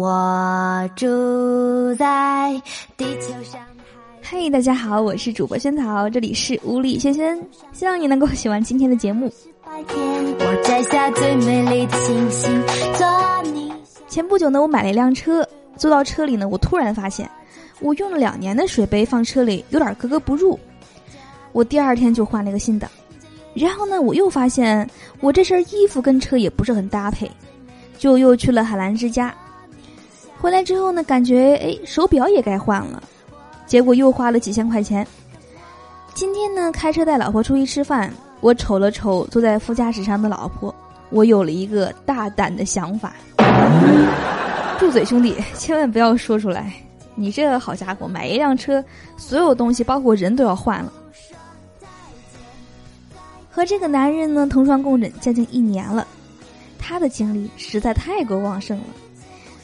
我住在地球上。嘿，大家好，我是主播萱草，这里是屋里萱萱，希望你能够喜欢今天的节目。白天，我摘下最美丽的星星，做你。前不久呢，我买了一辆车，坐到车里呢，我突然发现，我用了两年的水杯放车里有点格格不入。我第二天就换了一个新的，然后呢，我又发现我这身衣服跟车也不是很搭配，就又去了海澜之家。回来之后呢，感觉哎，手表也该换了，结果又花了几千块钱。今天呢，开车带老婆出去吃饭，我瞅了瞅坐在副驾驶上的老婆，我有了一个大胆的想法。住嘴，兄弟，千万不要说出来。你这好家伙，买一辆车，所有东西包括人都要换了。和这个男人呢同床共枕将近一年了，他的精力实在太过旺盛了。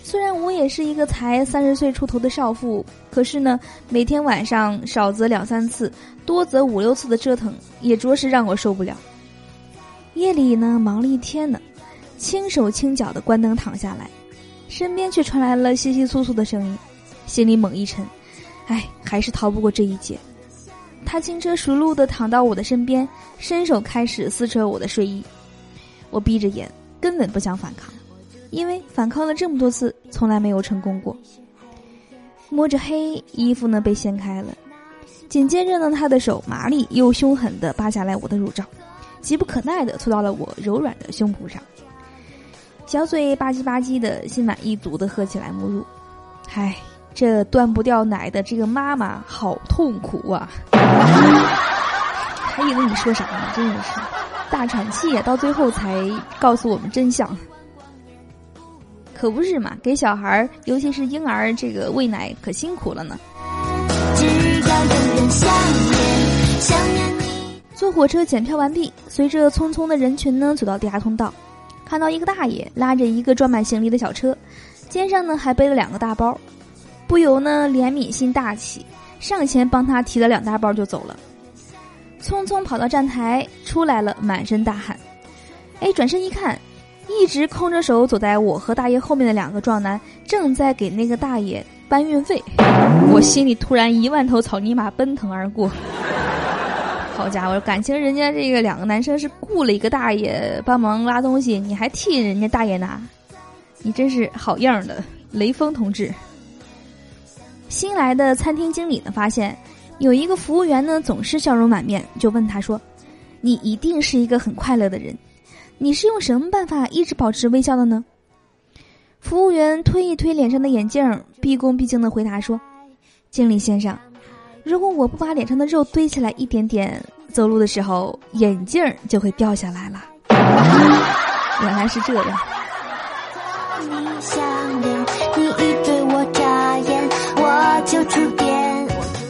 虽然我也是一个才三十岁出头的少妇，可是呢，每天晚上少则两三次，多则五六次的折腾，也着实让我受不了。夜里呢，忙了一天呢，轻手轻脚的关灯躺下来，身边却传来了窸窸窣窣的声音，心里猛一沉，唉，还是逃不过这一劫。他轻车熟路的躺到我的身边，伸手开始撕扯我的睡衣，我闭着眼，根本不想反抗。因为反抗了这么多次，从来没有成功过。摸着黑衣服呢被掀开了，紧接着呢，他的手麻利又凶狠地扒下来我的乳罩，急不可耐地凑到了我柔软的胸脯上，小嘴吧唧吧唧的心满意足地喝起来母乳。唉，这断不掉奶的这个妈妈好痛苦啊！还以为你说啥呢？真的是大喘气，到最后才告诉我们真相。可不是嘛，给小孩儿，尤其是婴儿，这个喂奶可辛苦了呢。坐火车检票完毕，随着匆匆的人群呢，走到地下通道，看到一个大爷拉着一个装满行李的小车，肩上呢还背了两个大包，不由呢怜悯心大起，上前帮他提了两大包就走了。匆匆跑到站台，出来了，满身大汗，哎，转身一看。一直空着手走在我和大爷后面的两个壮男，正在给那个大爷搬运费。我心里突然一万头草泥马奔腾而过。好家伙，感情人家这个两个男生是雇了一个大爷帮忙拉东西，你还替人家大爷拿，你真是好样的，雷锋同志。新来的餐厅经理呢，发现有一个服务员呢总是笑容满面，就问他说：“你一定是一个很快乐的人。”你是用什么办法一直保持微笑的呢？服务员推一推脸上的眼镜，毕恭毕敬的回答说：“经理先生，如果我不把脸上的肉堆起来一点点，走路的时候眼镜就会掉下来了。”原来是这样。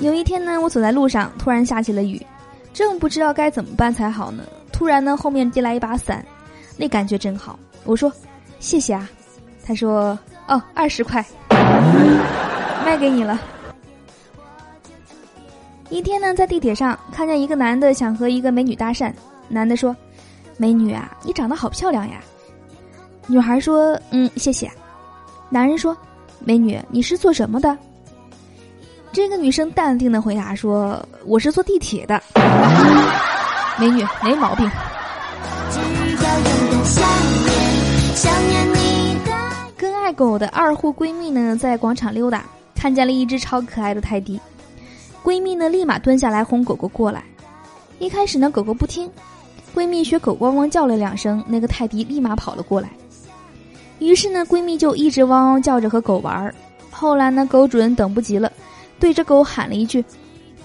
有一天呢，我走在路上，突然下起了雨，正不知道该怎么办才好呢。突然呢，后面递来一把伞。那感觉真好，我说谢谢啊，他说哦二十块，卖给你了。一天呢，在地铁上看见一个男的想和一个美女搭讪，男的说：“美女啊，你长得好漂亮呀。”女孩说：“嗯，谢谢。”男人说：“美女，你是做什么的？”这个女生淡定的回答说：“我是坐地铁的。”美女没毛病。跟爱狗的二货闺蜜呢，在广场溜达，看见了一只超可爱的泰迪。闺蜜呢，立马蹲下来哄狗狗过来。一开始呢，狗狗不听，闺蜜学狗汪汪叫了两声，那个泰迪立马跑了过来。于是呢，闺蜜就一直汪汪叫着和狗玩儿。后来呢，狗主人等不及了，对着狗喊了一句：“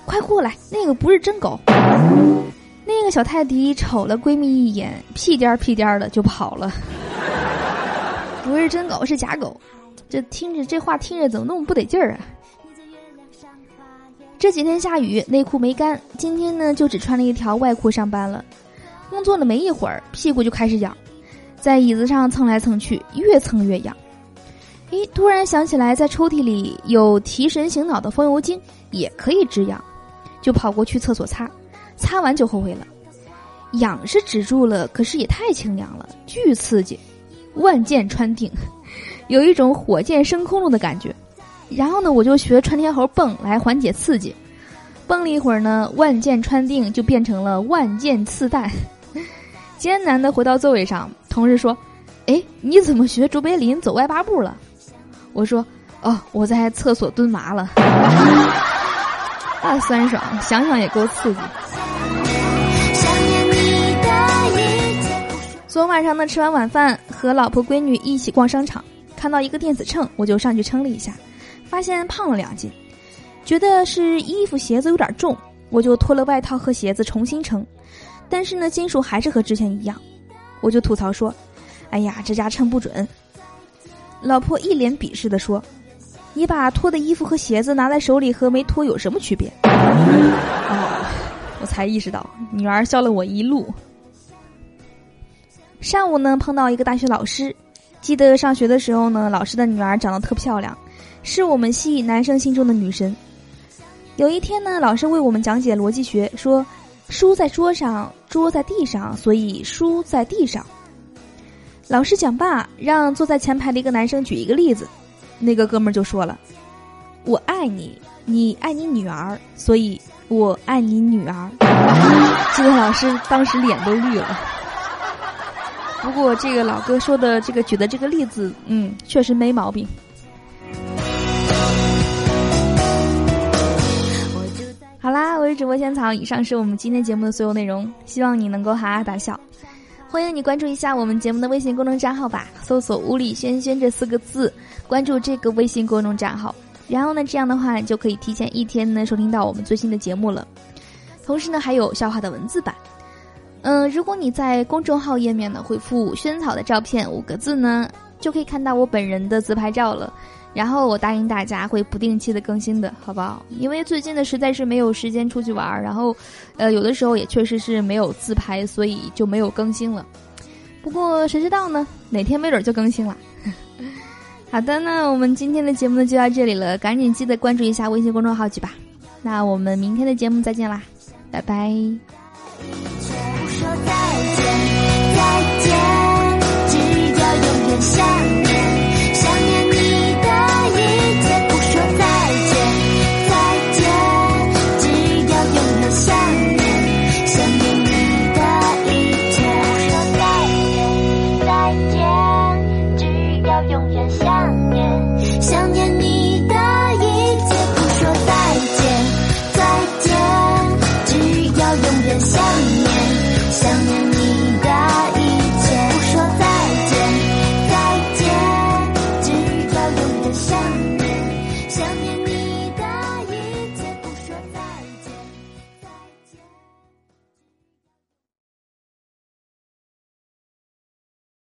快过来，那个不是真狗。”那个小泰迪瞅了闺蜜一眼，屁颠儿屁颠儿的就跑了。不是真狗，是假狗。这听着这话听着怎么那么不得劲儿啊？这几天下雨，内裤没干，今天呢就只穿了一条外裤上班了。工作了没一会儿，屁股就开始痒，在椅子上蹭来蹭去，越蹭越痒。诶，突然想起来，在抽屉里有提神醒脑的风油精，也可以止痒，就跑过去厕所擦。擦完就后悔了，痒是止住了，可是也太清凉了，巨刺激，万箭穿顶，有一种火箭升空了的感觉。然后呢，我就学穿天猴蹦来缓解刺激。蹦了一会儿呢，万箭穿定就变成了万箭刺弹，艰难的回到座位上。同事说：“哎，你怎么学卓别林走外八步了？”我说：“哦，我在厕所蹲麻了。” 啊，酸爽，想想也够刺激。昨晚上呢，吃完晚饭和老婆闺女一起逛商场，看到一个电子秤，我就上去称了一下，发现胖了两斤，觉得是衣服鞋子有点重，我就脱了外套和鞋子重新称，但是呢，斤数还是和之前一样，我就吐槽说：“哎呀，这家称不准。”老婆一脸鄙视的说：“你把脱的衣服和鞋子拿在手里和没脱有什么区别？”哦，我才意识到，女儿笑了我一路。上午呢，碰到一个大学老师，记得上学的时候呢，老师的女儿长得特漂亮，是我们系男生心中的女神。有一天呢，老师为我们讲解逻辑学，说书在桌上，桌在地上，所以书在地上。老师讲罢，让坐在前排的一个男生举一个例子，那个哥们儿就说了：“我爱你，你爱你女儿，所以我爱你女儿。” 记得老师当时脸都绿了。不过这个老哥说的这个举的这个例子，嗯，确实没毛病。好啦，我是主播仙草，以上是我们今天节目的所有内容，希望你能够哈哈大笑。欢迎你关注一下我们节目的微信公众账号吧，搜索“屋里轩轩”这四个字，关注这个微信公众账号，然后呢，这样的话你就可以提前一天呢收听到我们最新的节目了。同时呢，还有笑话的文字版。嗯，如果你在公众号页面呢回复“萱草”的照片五个字呢，就可以看到我本人的自拍照了。然后我答应大家会不定期的更新的，好不好？因为最近呢实在是没有时间出去玩儿，然后，呃，有的时候也确实是没有自拍，所以就没有更新了。不过谁知道呢？哪天没准就更新了。好的，那我们今天的节目呢就到这里了，赶紧记得关注一下微信公众号去吧。那我们明天的节目再见啦，拜拜。说再